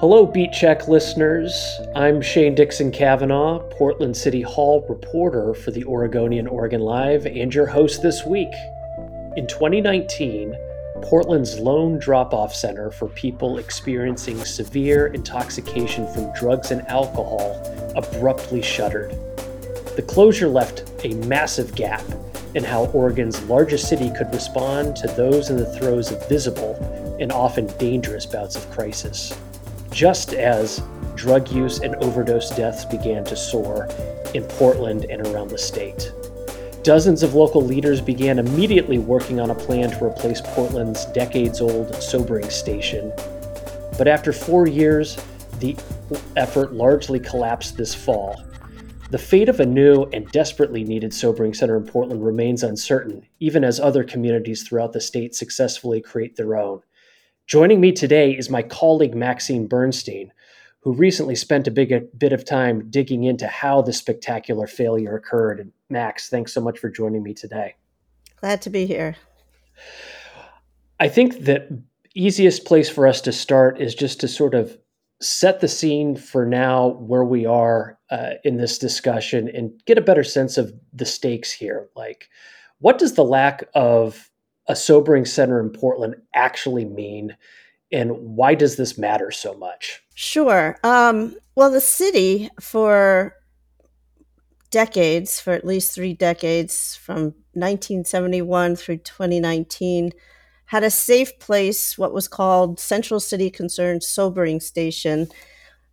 Hello, Beat Check listeners. I'm Shane Dixon Kavanaugh, Portland City Hall reporter for the Oregonian Oregon Live, and your host this week. In 2019, Portland's lone drop off center for people experiencing severe intoxication from drugs and alcohol abruptly shuttered. The closure left a massive gap in how Oregon's largest city could respond to those in the throes of visible and often dangerous bouts of crisis just as drug use and overdose deaths began to soar in Portland and around the state. Dozens of local leaders began immediately working on a plan to replace Portland's decades old sobering station. But after four years, the effort largely collapsed this fall. The fate of a new and desperately needed sobering center in Portland remains uncertain, even as other communities throughout the state successfully create their own. Joining me today is my colleague Maxine Bernstein, who recently spent a big a bit of time digging into how this spectacular failure occurred. And Max, thanks so much for joining me today. Glad to be here. I think the easiest place for us to start is just to sort of set the scene for now where we are uh, in this discussion and get a better sense of the stakes here. Like, what does the lack of a sobering center in Portland actually mean? And why does this matter so much? Sure. Um, well, the city, for decades, for at least three decades, from 1971 through 2019, had a safe place, what was called Central City Concern Sobering Station.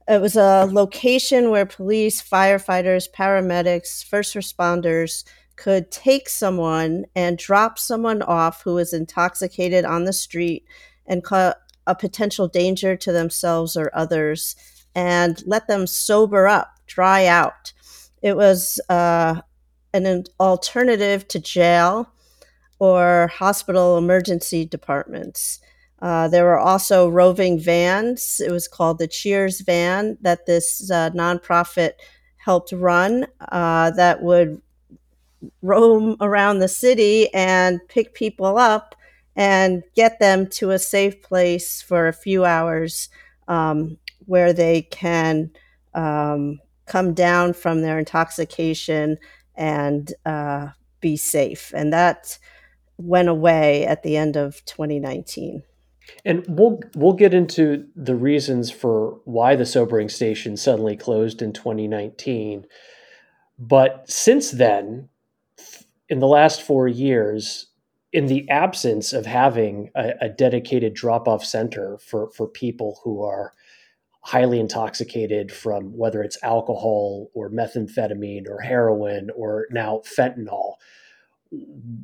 It was a location where police, firefighters, paramedics, first responders could take someone and drop someone off who is intoxicated on the street and a potential danger to themselves or others and let them sober up, dry out. It was uh, an alternative to jail or hospital emergency departments. Uh, there were also roving vans. It was called the CHIERS van that this uh, nonprofit helped run uh, that would roam around the city and pick people up and get them to a safe place for a few hours um, where they can um, come down from their intoxication and uh, be safe. And that went away at the end of 2019. And we'll we'll get into the reasons for why the sobering station suddenly closed in 2019. But since then, in the last four years, in the absence of having a, a dedicated drop off center for, for people who are highly intoxicated from whether it's alcohol or methamphetamine or heroin or now fentanyl,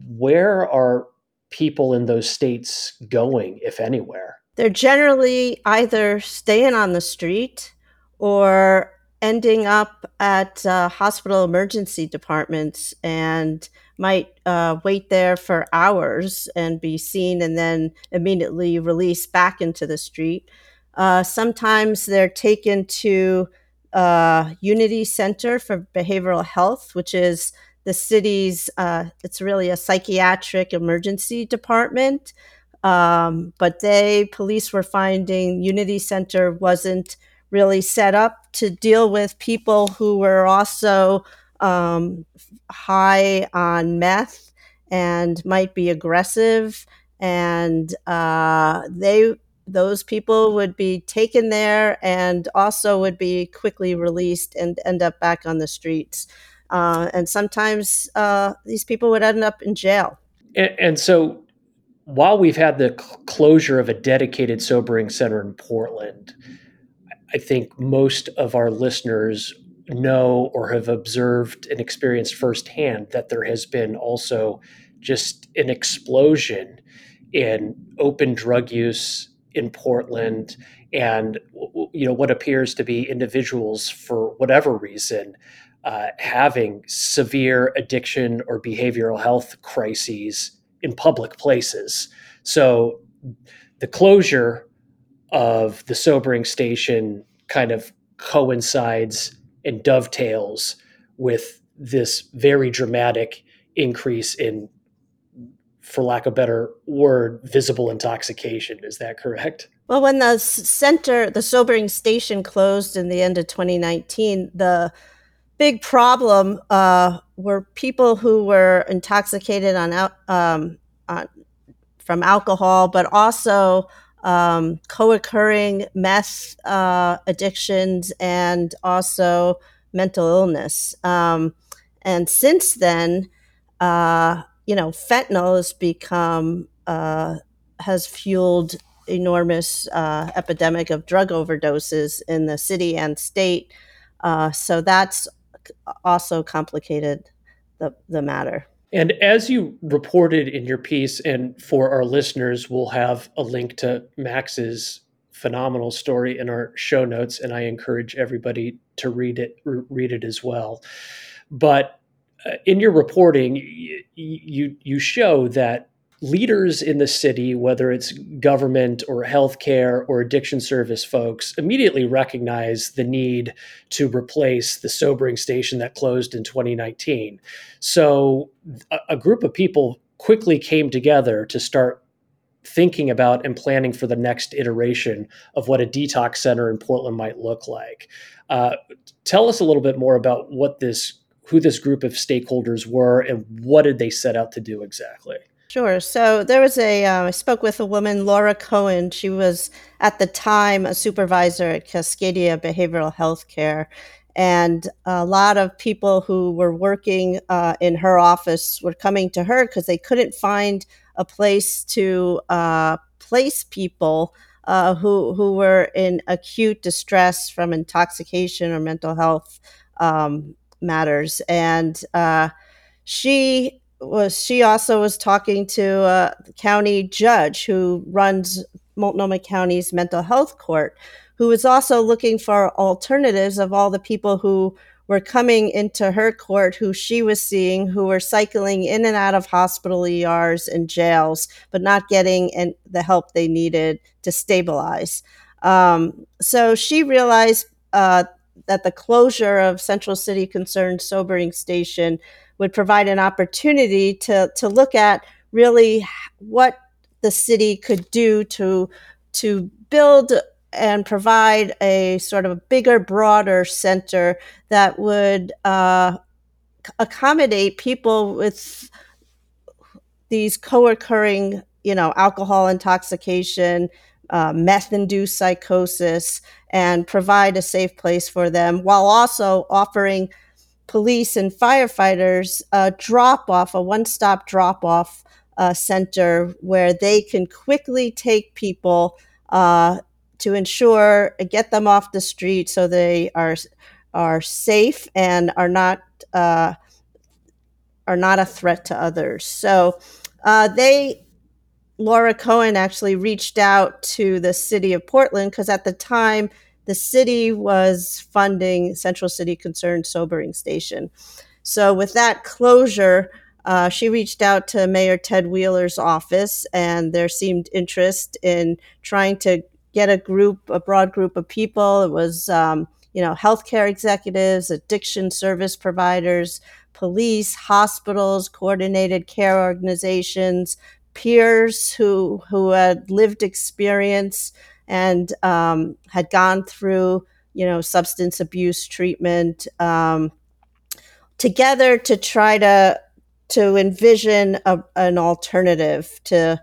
where are people in those states going, if anywhere? They're generally either staying on the street or ending up at uh, hospital emergency departments and might uh, wait there for hours and be seen and then immediately released back into the street. Uh, sometimes they're taken to uh, Unity Center for Behavioral Health, which is the city's, uh, it's really a psychiatric emergency department. Um, but they, police were finding Unity Center wasn't really set up to deal with people who were also um, high on meth and might be aggressive, and uh, they those people would be taken there and also would be quickly released and end up back on the streets. Uh, and sometimes uh, these people would end up in jail. And, and so, while we've had the closure of a dedicated sobering center in Portland, I think most of our listeners know or have observed and experienced firsthand that there has been also just an explosion in open drug use in Portland and you know what appears to be individuals for whatever reason uh, having severe addiction or behavioral health crises in public places. So the closure of the sobering station kind of coincides and dovetails with this very dramatic increase in for lack of a better word visible intoxication. Is that correct? Well, when the center, the sobering station closed in the end of 2019, the big problem uh, were people who were intoxicated on, um, on from alcohol, but also um, co-occurring meth uh, addictions and also mental illness. Um, and since then, uh, you know, fentanyl has become uh, has fueled enormous uh, epidemic of drug overdoses in the city and state. Uh, so that's also complicated the, the matter. And as you reported in your piece, and for our listeners, we'll have a link to Max's phenomenal story in our show notes, and I encourage everybody to read it read it as well. But uh, in your reporting, you you show that leaders in the city, whether it's government or healthcare or addiction service folks, immediately recognize the need to replace the sobering station that closed in 2019. So a, a group of people quickly came together to start thinking about and planning for the next iteration of what a detox center in Portland might look like. Uh, tell us a little bit more about what this who this group of stakeholders were and what did they set out to do exactly Sure. So there was a. Uh, I spoke with a woman, Laura Cohen. She was at the time a supervisor at Cascadia Behavioral Health Care. And a lot of people who were working uh, in her office were coming to her because they couldn't find a place to uh, place people uh, who, who were in acute distress from intoxication or mental health um, matters. And uh, she was she also was talking to a county judge who runs Multnomah County's mental health court, who was also looking for alternatives of all the people who were coming into her court who she was seeing who were cycling in and out of hospital ERs and jails, but not getting the help they needed to stabilize. Um, so she realized uh, that the closure of Central City Concern Sobering Station would provide an opportunity to to look at really what the city could do to to build and provide a sort of a bigger, broader center that would uh, accommodate people with these co-occurring, you know, alcohol intoxication, uh, meth-induced psychosis, and provide a safe place for them, while also offering police and firefighters drop off, a one stop drop off uh, center where they can quickly take people uh, to ensure get them off the street so they are are safe and are not uh, are not a threat to others. So uh, they Laura Cohen actually reached out to the city of Portland because at the time the city was funding Central City Concern Sobering Station. So, with that closure, uh, she reached out to Mayor Ted Wheeler's office, and there seemed interest in trying to get a group, a broad group of people. It was, um, you know, healthcare executives, addiction service providers, police, hospitals, coordinated care organizations, peers who who had lived experience and um, had gone through, you know, substance abuse treatment um, together to try to to envision a, an alternative to.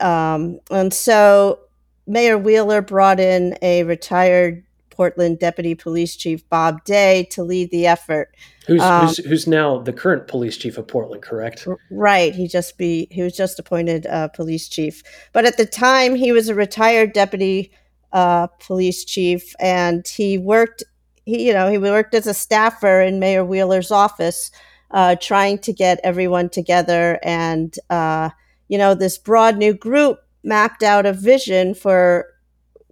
Um, and so Mayor Wheeler brought in a retired Portland Deputy Police Chief Bob Day to lead the effort. Who's, um, who's, who's now the current police chief of Portland, correct? Right. He just be he was just appointed uh, police chief, but at the time he was a retired deputy uh, police chief, and he worked. He you know he worked as a staffer in Mayor Wheeler's office, uh, trying to get everyone together, and uh, you know this broad new group mapped out a vision for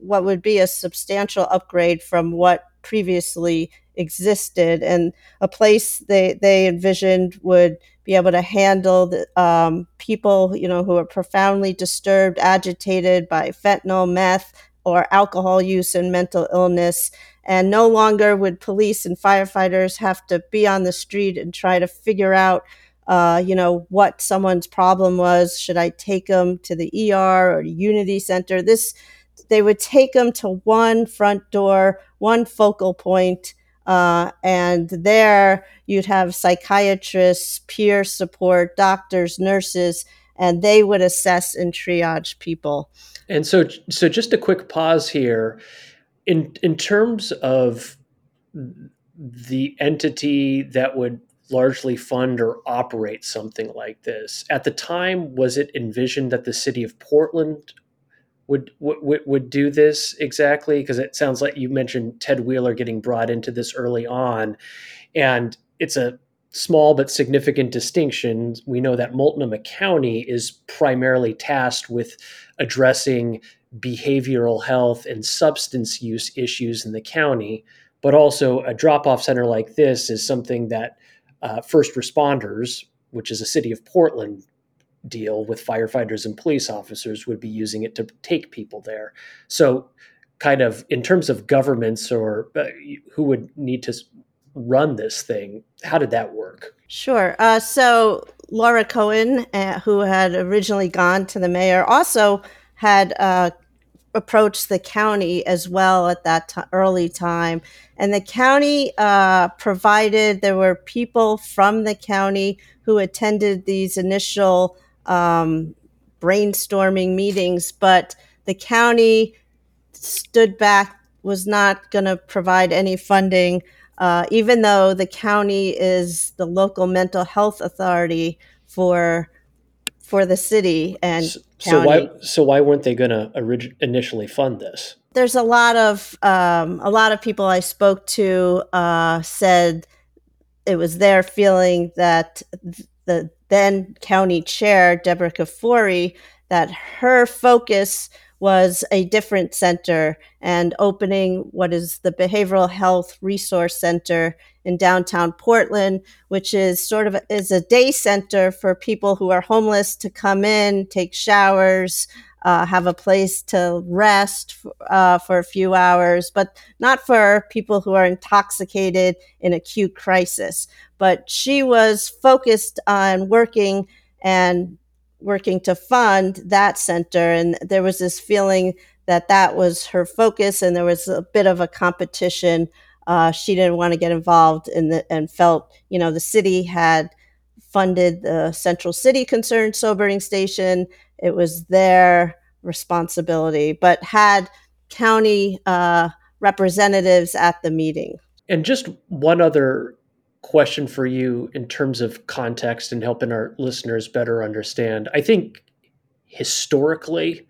what would be a substantial upgrade from what previously existed and a place they they envisioned would be able to handle the, um, people you know who are profoundly disturbed agitated by fentanyl meth or alcohol use and mental illness. And no longer would police and firefighters have to be on the street and try to figure out uh, you know what someone's problem was. Should i take them to the er or unity center? This they would take them to one front door, one focal point, uh, and there you'd have psychiatrists, peer support, doctors, nurses, and they would assess and triage people. And so, so just a quick pause here. In in terms of the entity that would largely fund or operate something like this, at the time, was it envisioned that the city of Portland would would would do this exactly? Because it sounds like you mentioned Ted Wheeler getting brought into this early on, and it's a small but significant distinction. We know that Multnomah County is primarily tasked with addressing behavioral health and substance use issues in the county, but also a drop off center like this is something that uh, first responders, which is a city of Portland deal with firefighters and police officers, would be using it to take people there. So, kind of in terms of governments or uh, who would need to run this thing, how did that work? Sure. Uh, so Laura Cohen, uh, who had originally gone to the mayor, also had uh, approached the county as well at that t- early time. And the county uh, provided, there were people from the county who attended these initial um, brainstorming meetings, but the county stood back, was not going to provide any funding uh, even though the county is the local mental health authority for for the city and so, so why so why weren't they going to orig- initially fund this? There's a lot of um, a lot of people I spoke to uh, said it was their feeling that the then county chair Deborah Kafoury that her focus was a different center and opening what is the Behavioral Health Resource Center in downtown Portland, which is sort of is a day center for people who are homeless to come in, take showers, uh, have a place to rest uh, for a few hours, but not for people who are intoxicated in acute crisis. But she was focused on working and working to fund that center. And there was this feeling that that was her focus, and there was a bit of a competition. Uh, she didn't want to get involved in the, and felt, you know, the city had funded the Central City Concern Sobering Station. It was their responsibility, but had county uh, representatives at the meeting. And just one other question for you in terms of context and helping our listeners better understand. I think historically,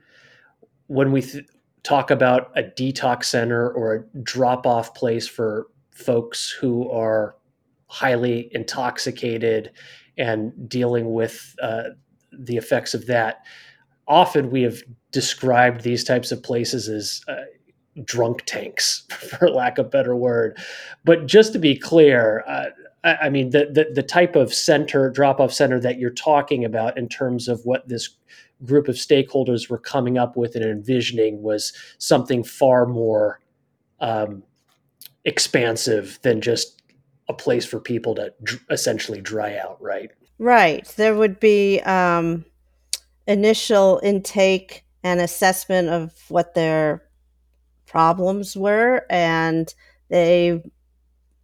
when we th- talk about a detox center or a drop off place for folks who are highly intoxicated and dealing with uh, the effects of that, often we have described these types of places as uh, drunk tanks, for lack of a better word. But just to be clear, uh, I, mean, the, the, the type of center, drop off center that you're talking about in terms of what this group of stakeholders were coming up with and envisioning was something far more um, expansive than just a place for people to dr- essentially dry out, right? Right. There would be um, initial intake and assessment of what their problems were, and they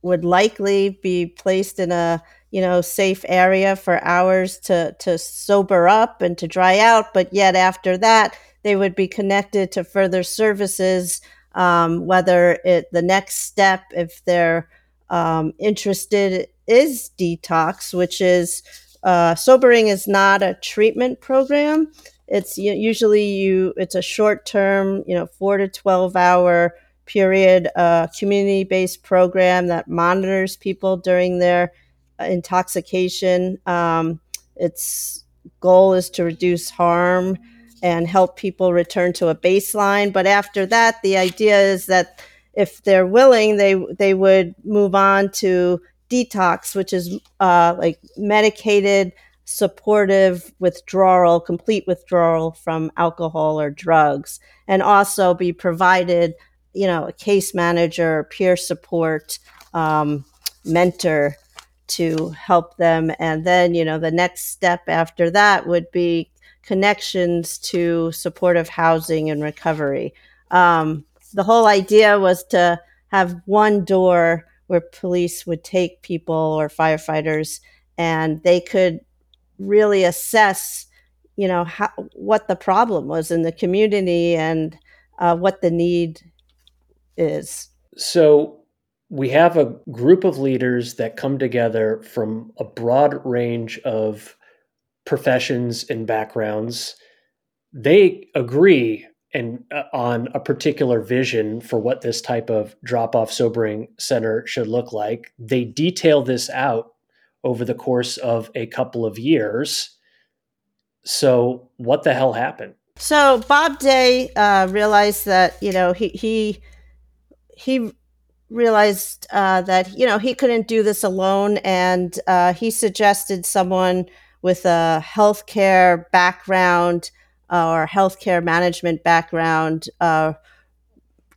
would likely be placed in a you know safe area for hours to to sober up and to dry out but yet after that they would be connected to further services um, whether it the next step if they're um, interested is detox which is uh, sobering is not a treatment program it's usually you it's a short term you know four to 12 hour period a community based program that monitors people during their uh, intoxication. Um, its goal is to reduce harm and help people return to a baseline. But after that, the idea is that if they're willing, they they would move on to detox, which is uh, like medicated supportive withdrawal, complete withdrawal from alcohol or drugs, and also be provided you know, a case manager, peer support, um, mentor to help them. And then, you know, the next step after that would be connections to supportive housing and recovery. Um, the whole idea was to have one door where police would take people or firefighters and they could really assess you know how, what the problem was in the community and uh, what the need is. So we have a group of leaders that come together from a broad range of professions and backgrounds. They agree and uh, on a particular vision for what this type of drop-off sobering center should look like they detail this out over the course of a couple of years. So what the hell happened? So bob day uh, realized that you know he he he realized uh, that you know he couldn't do this alone and uh, he suggested someone with a healthcare background uh, or healthcare management background uh,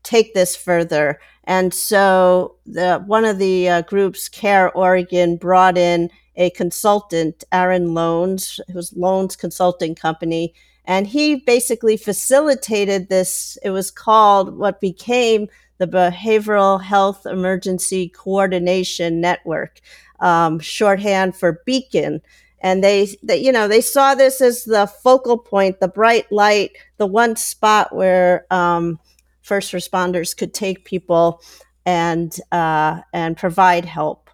take this further. And so the one of the uh, groups, CareOregon, brought in a consultant, Aaron Loans, whose Loans Consulting Company, and he basically facilitated this. It was called what became the Behavioral Health Emergency Coordination Network, um, shorthand for BHECN and they, they you know they saw this as the focal point the bright light the one spot where um, first responders could take people and uh, and provide help.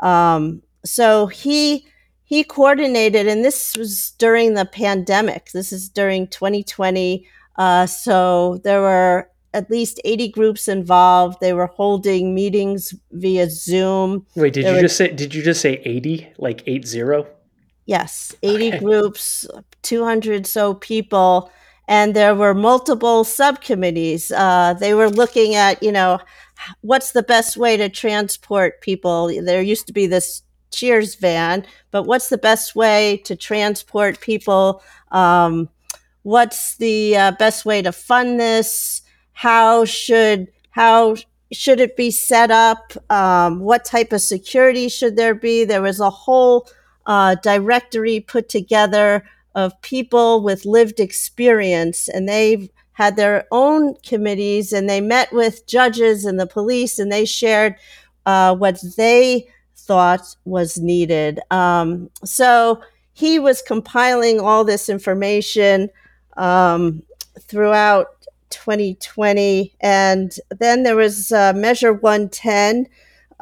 Um, so he he coordinated and this was during the pandemic. This is during 2020 uh, so there were at least 80 groups involved. They were holding meetings via zoom. Wait did there you just say did you just say 80 like 80 Yes, 80 okay. groups, 200 so people, and there were multiple subcommittees. Uh, they were looking at, you know, what's the best way to transport people. There used to be this CHIERS van, but what's the best way to transport people? Um, what's the uh, best way to fund this? How should how should it be set up? Um, what type of security should there be? There was a whole uh, directory put together of people with lived experience, and they had their own committees and they met with judges and the police and they shared uh, what they thought was needed. Um, so he was compiling all this information um, throughout 2020. And then there was uh, Measure 110,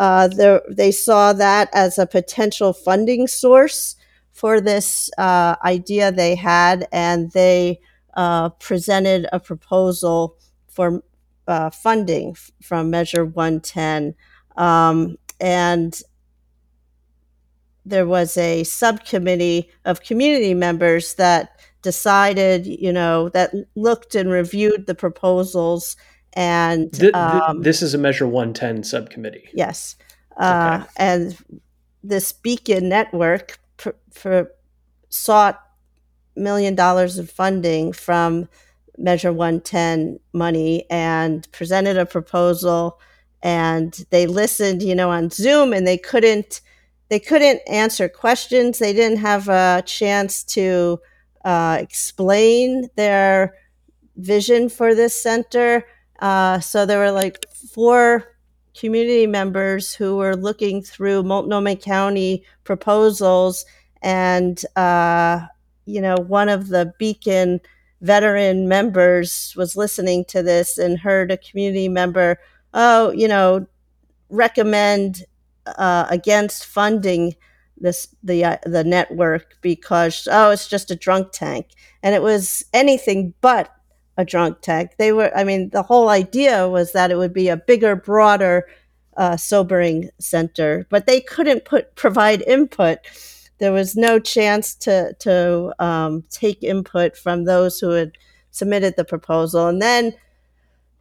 uh, they saw that as a potential funding source for this uh, idea they had, and they uh, presented a proposal for uh, funding f- from Measure 110. Um, and there was a subcommittee of community members that decided, you know, that looked and reviewed the proposals and th- th- um, this is a Measure 110 subcommittee. Yes. Uh, okay. And this BHECN network pr- pr- sought million dollars of funding from Measure 110 money and presented a proposal. And they listened, you know, on Zoom, and they couldn't they couldn't answer questions. They didn't have a chance to uh, explain their vision for this center. Uh, so there were like four community members who were looking through Multnomah County proposals, and uh, you know, one of the BHECN veteran members was listening to this and heard a community member, oh, you know, recommend uh, against funding this the uh, the network because oh, it's just a drunk tank, and it was anything but a drunk tech. They were, I mean, the whole idea was that it would be a bigger, broader uh, sobering center, but they couldn't put provide input. There was no chance to to um, take input from those who had submitted the proposal, and then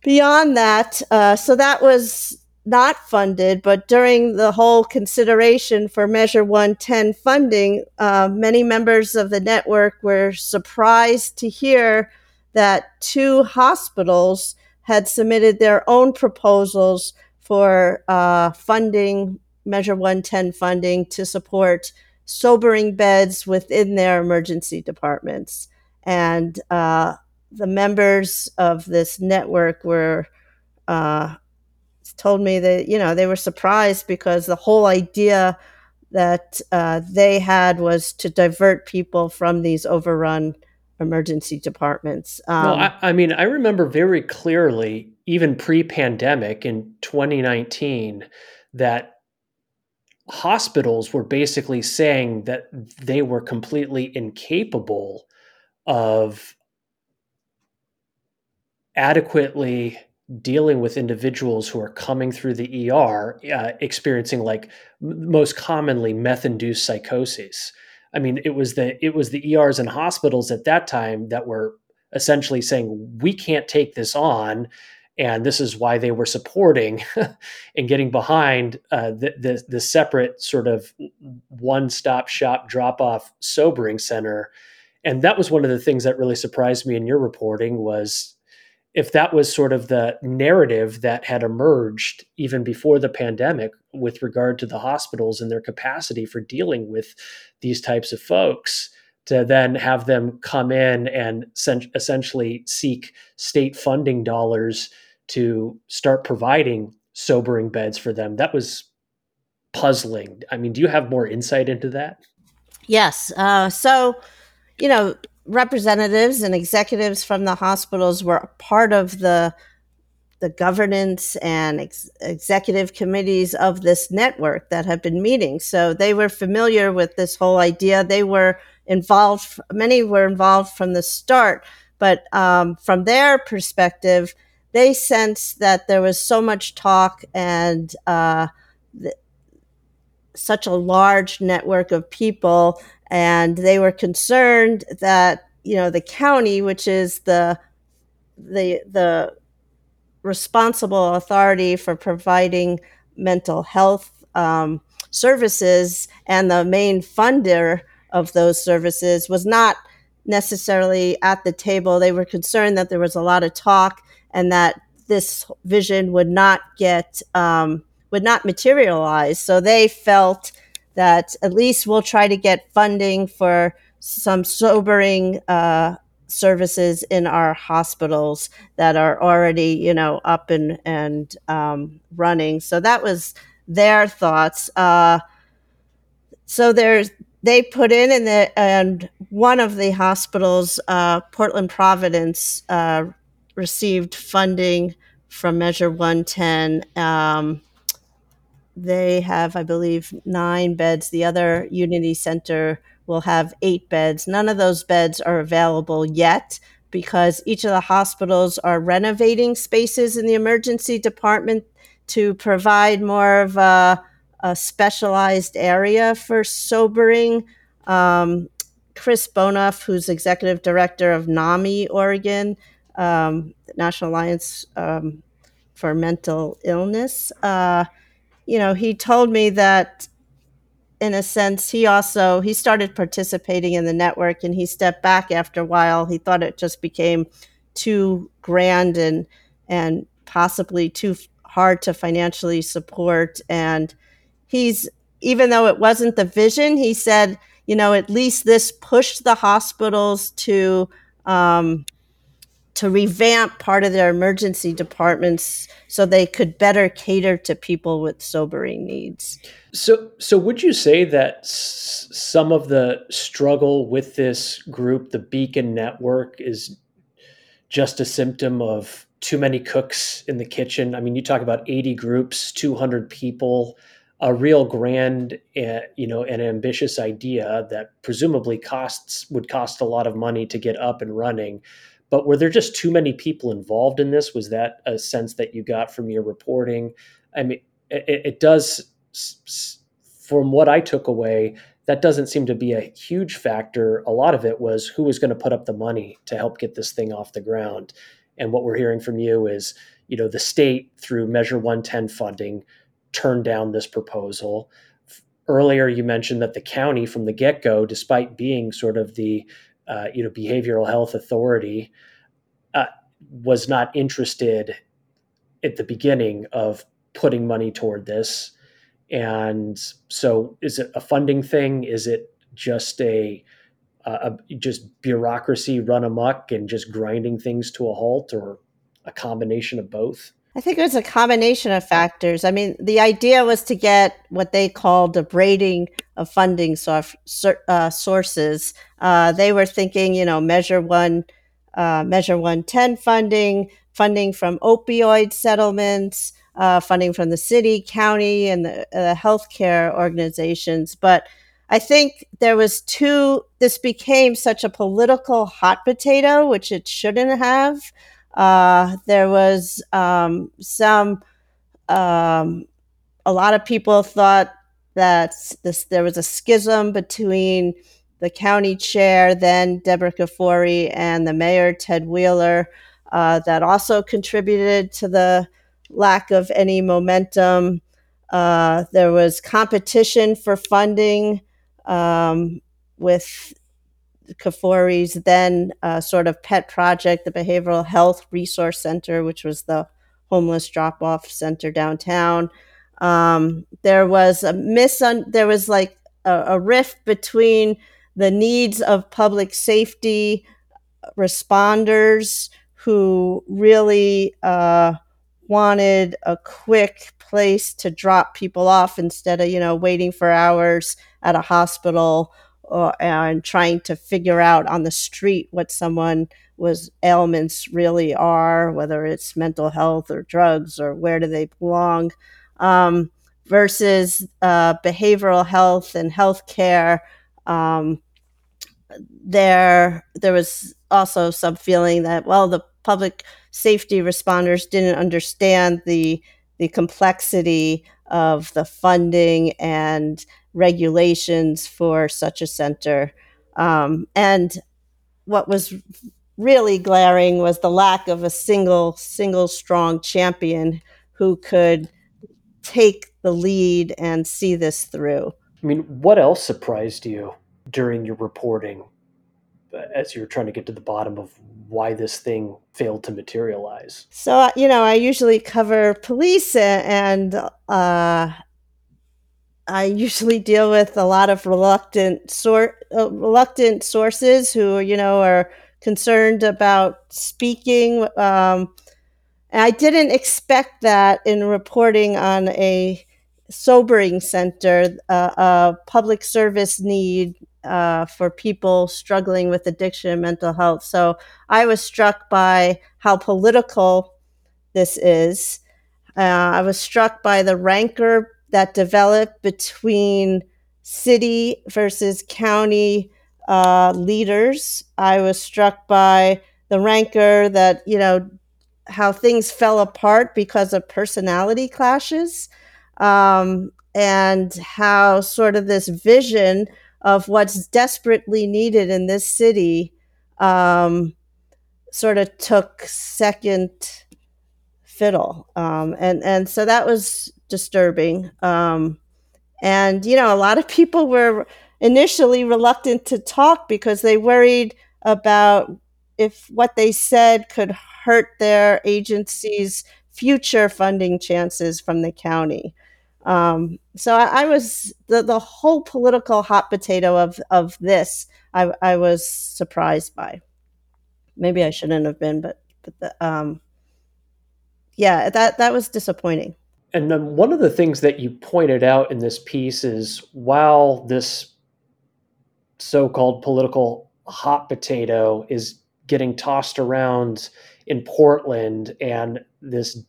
beyond that, uh, so that was not funded, but during the whole consideration for Measure 110 funding, uh, many members of the network were surprised to hear that two hospitals had submitted their own proposals for uh, funding, Measure 110 funding to support sobering beds within their emergency departments. And uh, the members of this network were uh, told me that you know they were surprised because the whole idea that uh, they had was to divert people from these overrun emergency departments. Um, well, I, I mean, I remember very clearly, even pre-pandemic in 2019, that hospitals were basically saying that they were completely incapable of adequately dealing with individuals who are coming through the ER uh, experiencing like m- most commonly meth-induced psychoses. I mean, it was the it was the ERs and hospitals at that time that were essentially saying we can't take this on, and this is why they were supporting and getting behind uh, the, the, the separate sort of one-stop shop drop-off sobering center. And that was one of the things that really surprised me in your reporting was if that was sort of the narrative that had emerged even before the pandemic with regard to the hospitals and their capacity for dealing with these types of folks to then have them come in and essentially seek state funding dollars to start providing sobering beds for them that was puzzling. I mean do you have more insight into that? Yes uh, so you know representatives and executives from the hospitals were part of the the governance and ex- executive committees of this network that have been meeting. So they were familiar with this whole idea. They were involved, many were involved from the start. But um, from their perspective, they sensed that there was so much talk and uh, such a large network of people and they were concerned that you know the county, which is the the the responsible authority for providing mental health um, services and the main funder of those services was not necessarily at the table. They were concerned that there was a lot of talk and that this vision would not get um, would not materialize. So they felt that at least we'll try to get funding for some sobering uh, services in our hospitals that are already, you know, up and and um, running. So that was their thoughts. Uh, so there's they put in in the and one of the hospitals, uh, Portland Providence, uh, received funding from Measure 110. Um, they have, I believe, nine beds. The other Unity Center will have eight beds. None of those beds are available yet because each of the hospitals are renovating spaces in the emergency department to provide more of a, a specialized area for sobering. Um, Chris Bouneff, who's executive director of NAMI Oregon, um, National Alliance um, for Mental Illness, uh, you know, he told me that in a sense he also he started participating in the network and he stepped back after a while. He thought it just became too grand and and possibly too hard to financially support and he's even though it wasn't the vision, he said, you know, at least this pushed the hospitals to um, to revamp part of their emergency departments so they could better cater to people with sobering needs. So, so would you say that s- some of the struggle with this group, the BHECN Network, is just a symptom of too many cooks in the kitchen? I mean, you talk about 80 groups, 200 people, a real grand, uh, you know, an ambitious idea that presumably costs would cost a lot of money to get up and running but were there just too many people involved in this? Was that a sense that you got from your reporting? I mean, it, it does, from what I took away, that doesn't seem to be a huge factor. A lot of it was who was going to put up the money to help get this thing off the ground. And what we're hearing from you is, you know, the state through Measure 110 funding turned down this proposal. Earlier, you mentioned that the county, from the get go, despite being sort of the uh, you know behavioral health authority uh, was not interested at the beginning of putting money toward this and so is it a funding thing is it just a uh, just bureaucracy run amok and just grinding things to a halt, or a combination of both? I think it was a combination of factors. I mean, the idea was to get what they called a braiding of funding uh, sources. Uh, they were thinking, you know, Measure One, uh, Measure One Ten funding, funding from opioid settlements, uh, funding from the city, county, and the healthcare organizations. But I think there was two. This became such a political hot potato, which it shouldn't have. Uh, there was um, some, um, a lot of people thought that this there was a schism between the county chair, then Deborah Kafoury, and the mayor, Ted Wheeler, uh, that also contributed to the lack of any momentum. Uh, there was competition for funding um, with Kafoury's then uh, sort of pet project, the Behavioral Health Resource Center, which was the homeless drop off center downtown. Um, there was a misun- there was like a, a, rift between the needs of public safety responders who really uh, wanted a quick place to drop people off instead of you know waiting for hours at a hospital or, and trying to figure out on the street what someone was ailments really are, whether it's mental health or drugs or where do they belong, um, versus uh, behavioral health and healthcare. Um, there, there was also some feeling that well, the public safety responders didn't understand the the complexity of the funding and regulations for such a center. Um, and what was really glaring was the lack of a single, single strong champion who could take the lead and see this through. I mean, what else surprised you during your reporting as you were trying to get to the bottom of why this thing failed to materialize? So, uh, you know, I usually cover police and uh, I usually deal with a lot of reluctant uh, reluctant sources who you know are concerned about speaking. Um, I didn't expect that in reporting on a sobering center, uh, a public service need uh, for people struggling with addiction and mental health. So I was struck by how political this is. Uh, I was struck by the rancor that developed between city versus county uh, leaders. I was struck by the rancor that, you know, how things fell apart because of personality clashes um, and how sort of this vision of what's desperately needed in this city um, sort of took second fiddle. Um, and, and so that was disturbing. Um, and, you know, a lot of people were initially reluctant to talk because they worried about if what they said could hurt their agency's future funding chances from the county. Um, so I, I, was the, the whole political hot potato of, of this. I, I was surprised by. Maybe I shouldn't have been, but but the, um, yeah, that that was disappointing. And then one of the things that you pointed out in this piece is while this so called political hot potato is getting tossed around in Portland, and this,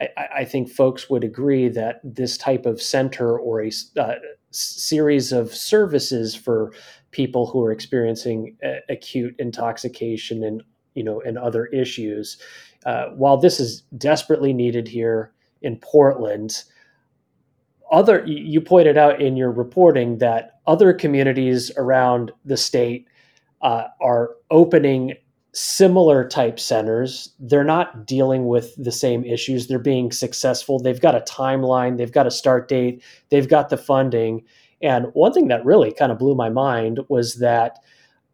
I, I think folks would agree that this type of center or a uh, series of services for people who are experiencing uh, acute intoxication and you know and other issues. Uh, while this is desperately needed here, in Portland. Other, you pointed out in your reporting that other communities around the state uh, are opening similar type centers. They're not dealing with the same issues. They're being successful. They've got a timeline, they've got a start date, they've got the funding. And one thing that really kind of blew my mind was that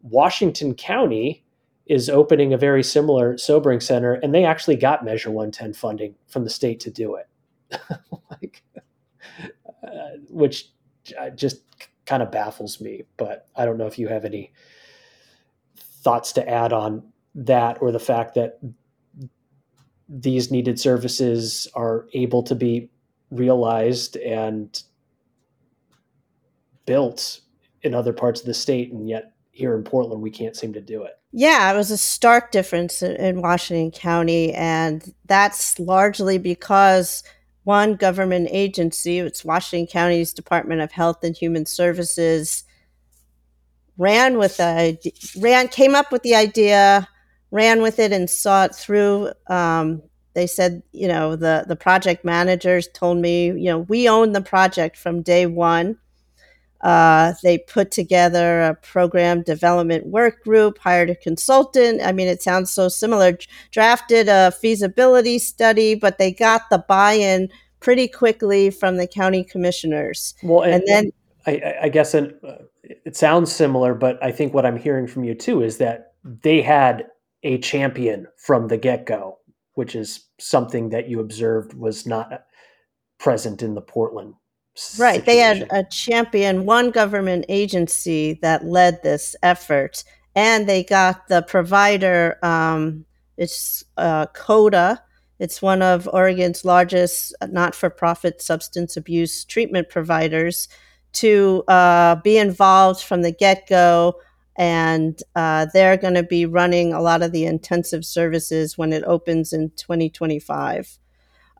Washington County is opening a very similar sobering center, and they actually got Measure 110 funding from the state to do it, like, uh, which uh, just kind of baffles me. But I don't know if you have any thoughts to add on that or the fact that these needed services are able to be realized and built in other parts of the state and yet here in Portland we can't seem to do it. Yeah, it was a stark difference in Washington County and that's largely because one government agency, it's Washington County's Department of Health and Human Services ran with the ran came up with the idea, ran with it and saw it through um, they said, you know, the the project managers told me, you know, we own the project from day one. Uh, they put together a program development work group, hired a consultant. I mean, it sounds so similar. Drafted a feasibility study, but they got the buy-in pretty quickly from the county commissioners. Well, and, and then I, I guess it, it sounds similar, but I think what I'm hearing from you too is that they had a champion from the get-go which is something that you observed was not present in the Portland. Right. Situation. They had a champion, one government agency that led this effort, and they got the provider. Um, it's uh, CODA. It's one of Oregon's largest not for profit substance abuse treatment providers to uh, be involved from the get go and uh, they're going to be running a lot of the intensive services when it opens in 2025.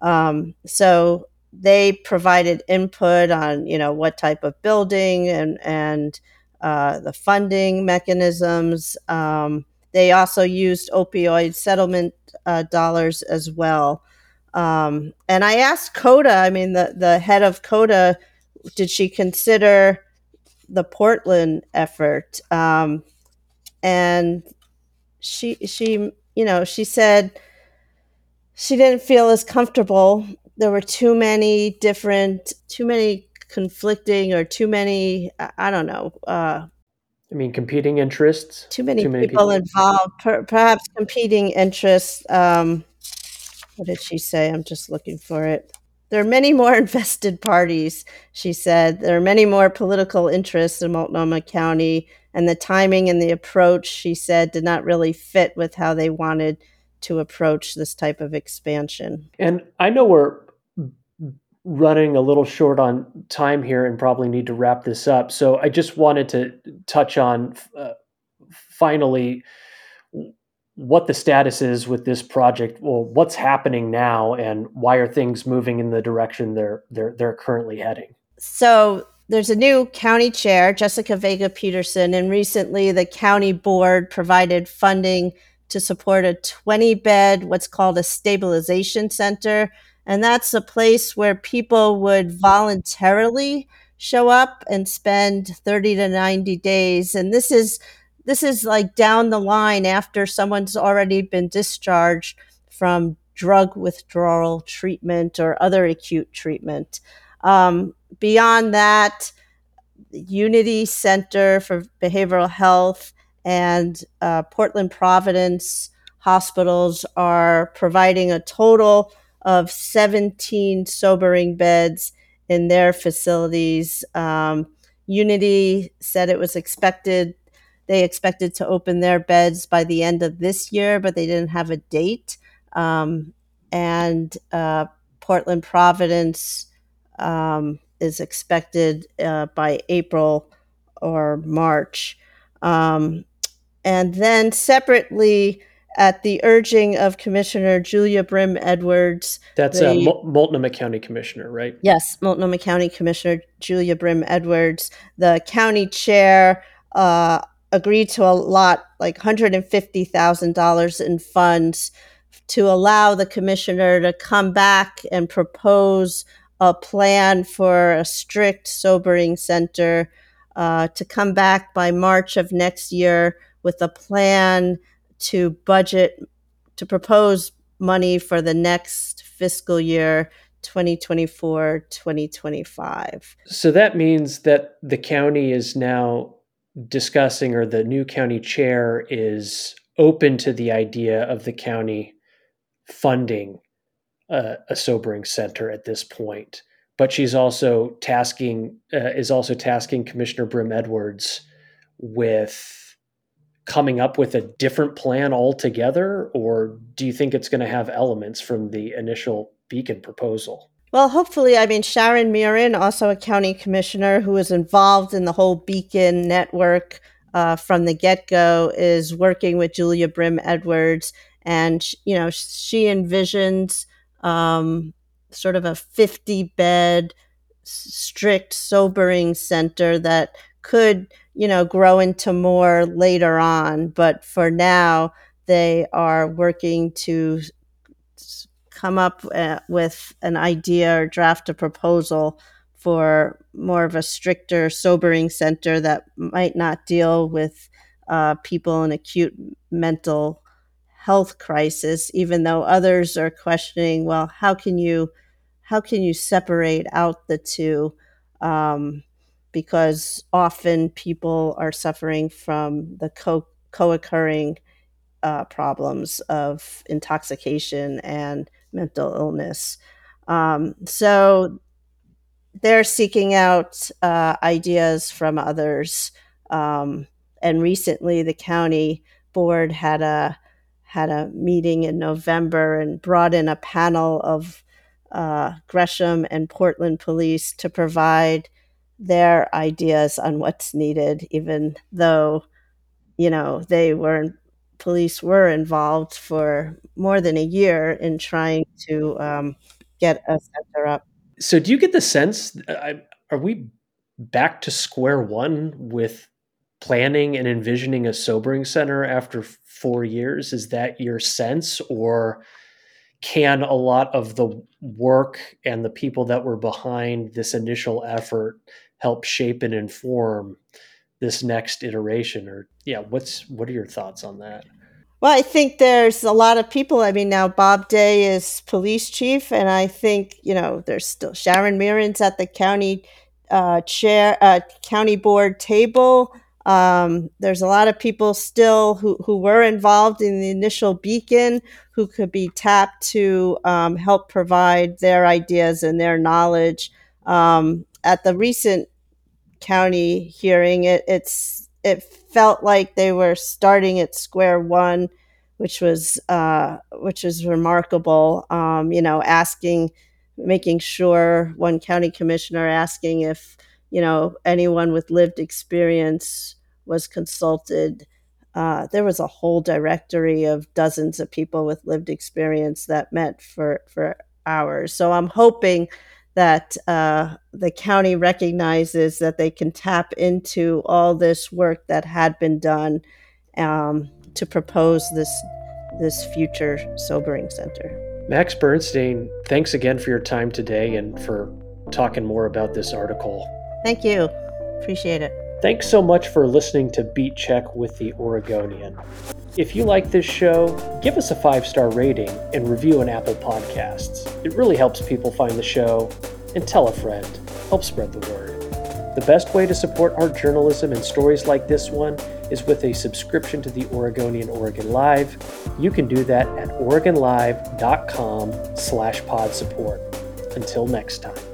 Um, so they provided input on you know what type of building and and uh, the funding mechanisms. Um, they also used opioid settlement uh, dollars as well. Um, and I asked Coda, I mean, the, the head of Coda, did she consider the Portland effort, um, and she she you know she said she didn't feel as comfortable. There were too many different, too many conflicting, or too many I don't know. Uh, I mean, competing interests. Too many, too many people, people, involved. Per, perhaps competing interests. Um, what did she say? I'm just looking for it. There are many more invested parties, she said. There are many more political interests in Multnomah County, and the timing and the approach, she said, did not really fit with how they wanted to approach this type of expansion. And I know we're running a little short on time here and probably need to wrap this up. So I just wanted to touch on uh, finally what the status is with this project. Well, what's happening now, and why are things moving in the direction they're they're they're currently heading? So there's a new county chair, Jessica Vega Pederson, and recently the county board provided funding to support a 20 bed, what's called a stabilization center. And that's a place where people would voluntarily show up and spend 30 to 90 days. And this is this is like down the line after someone's already been discharged from drug withdrawal treatment or other acute treatment. Um, beyond that, Unity Center for Behavioral Health and uh, Portland Providence hospitals are providing a total of 17 sobering beds in their facilities. Um, Unity said it was expected they expected to open their beds by the end of this year, but they didn't have a date. Um, and uh, Portland Providence um, is expected uh, by April or March. Um, and then separately, at the urging of Commissioner Julia Brim Edwards. That's the, uh, Multnomah County Commissioner, right? Yes, Multnomah County Commissioner Julia Brim Edwards. The county chair uh, agreed to allot like $150,000 in funds to allow the commissioner to come back and propose a plan for a strict sobering center uh, to come back by March of next year with a plan to budget to propose money for the next fiscal year 2024 2025 so that means that the county is now discussing or the new county chair is open to the idea of the county funding a, sobering center at this point. But she's also tasking uh, is also tasking Commissioner Brim Edwards with coming up with a different plan altogether, or do you think it's going to have elements from the initial BHECN proposal? Well, hopefully, I mean, Sharon Meieran, also a county commissioner who was involved in the whole BHECN network uh, from the get go, is working with Julia Brim Edwards. And, you know, she envisions um, sort of a 50 bed, strict sobering center that could, you know, grow into more later on. But for now, they are working to come up uh, with an idea or draft a proposal for more of a stricter sobering center that might not deal with uh, people in acute mental health crisis even though others are questioning well how can you how can you separate out the two um, because often people are suffering from the co- co-occurring uh, problems of intoxication and mental illness. Um, so they're seeking out uh, ideas from others. Um, and recently, the county board had a had a meeting in November and brought in a panel of uh, Gresham and Portland police to provide their ideas on what's needed, even though you know they were police were involved for more than a year in trying to um, get a center up. So, do you get the sense? Uh, are we back to square one with planning and envisioning a sobering center after four years? Is that your sense, or can a lot of the work and the people that were behind this initial effort help shape and inform this next iteration? Or yeah, what's what are your thoughts on that? Well, I think there's a lot of people. I mean, now Bob Day is police chief, and I think you know there's still Sharon Meieran's at the county uh, chair, uh, county board table. Um, there's a lot of people still who, who were involved in the initial BHECN who could be tapped to um, help provide their ideas and their knowledge. Um, at the recent county hearing, it, it's it felt like they were starting at square one, which was uh, which was remarkable. Um, you know, asking, making sure one county commissioner asking if you know anyone with lived experience was consulted. Uh, there was a whole directory of dozens of people with lived experience that met for for hours. So I'm hoping that uh, the county recognizes that they can tap into all this work that had been done um, to propose this this future sobering center. Max Bernstein, thanks again for your time today and for talking more about this article. Thank you. Appreciate it. Thanks so much for listening to Beat Check with the Oregonian. If you like this show, give us a five star rating and review on Apple Podcasts. It really helps people find the show and tell a friend. Help spread the word. The best way to support our journalism and stories like this one is with a subscription to the Oregonian Oregon Live. You can do that at oregonlive.com slash pod support. Until next time.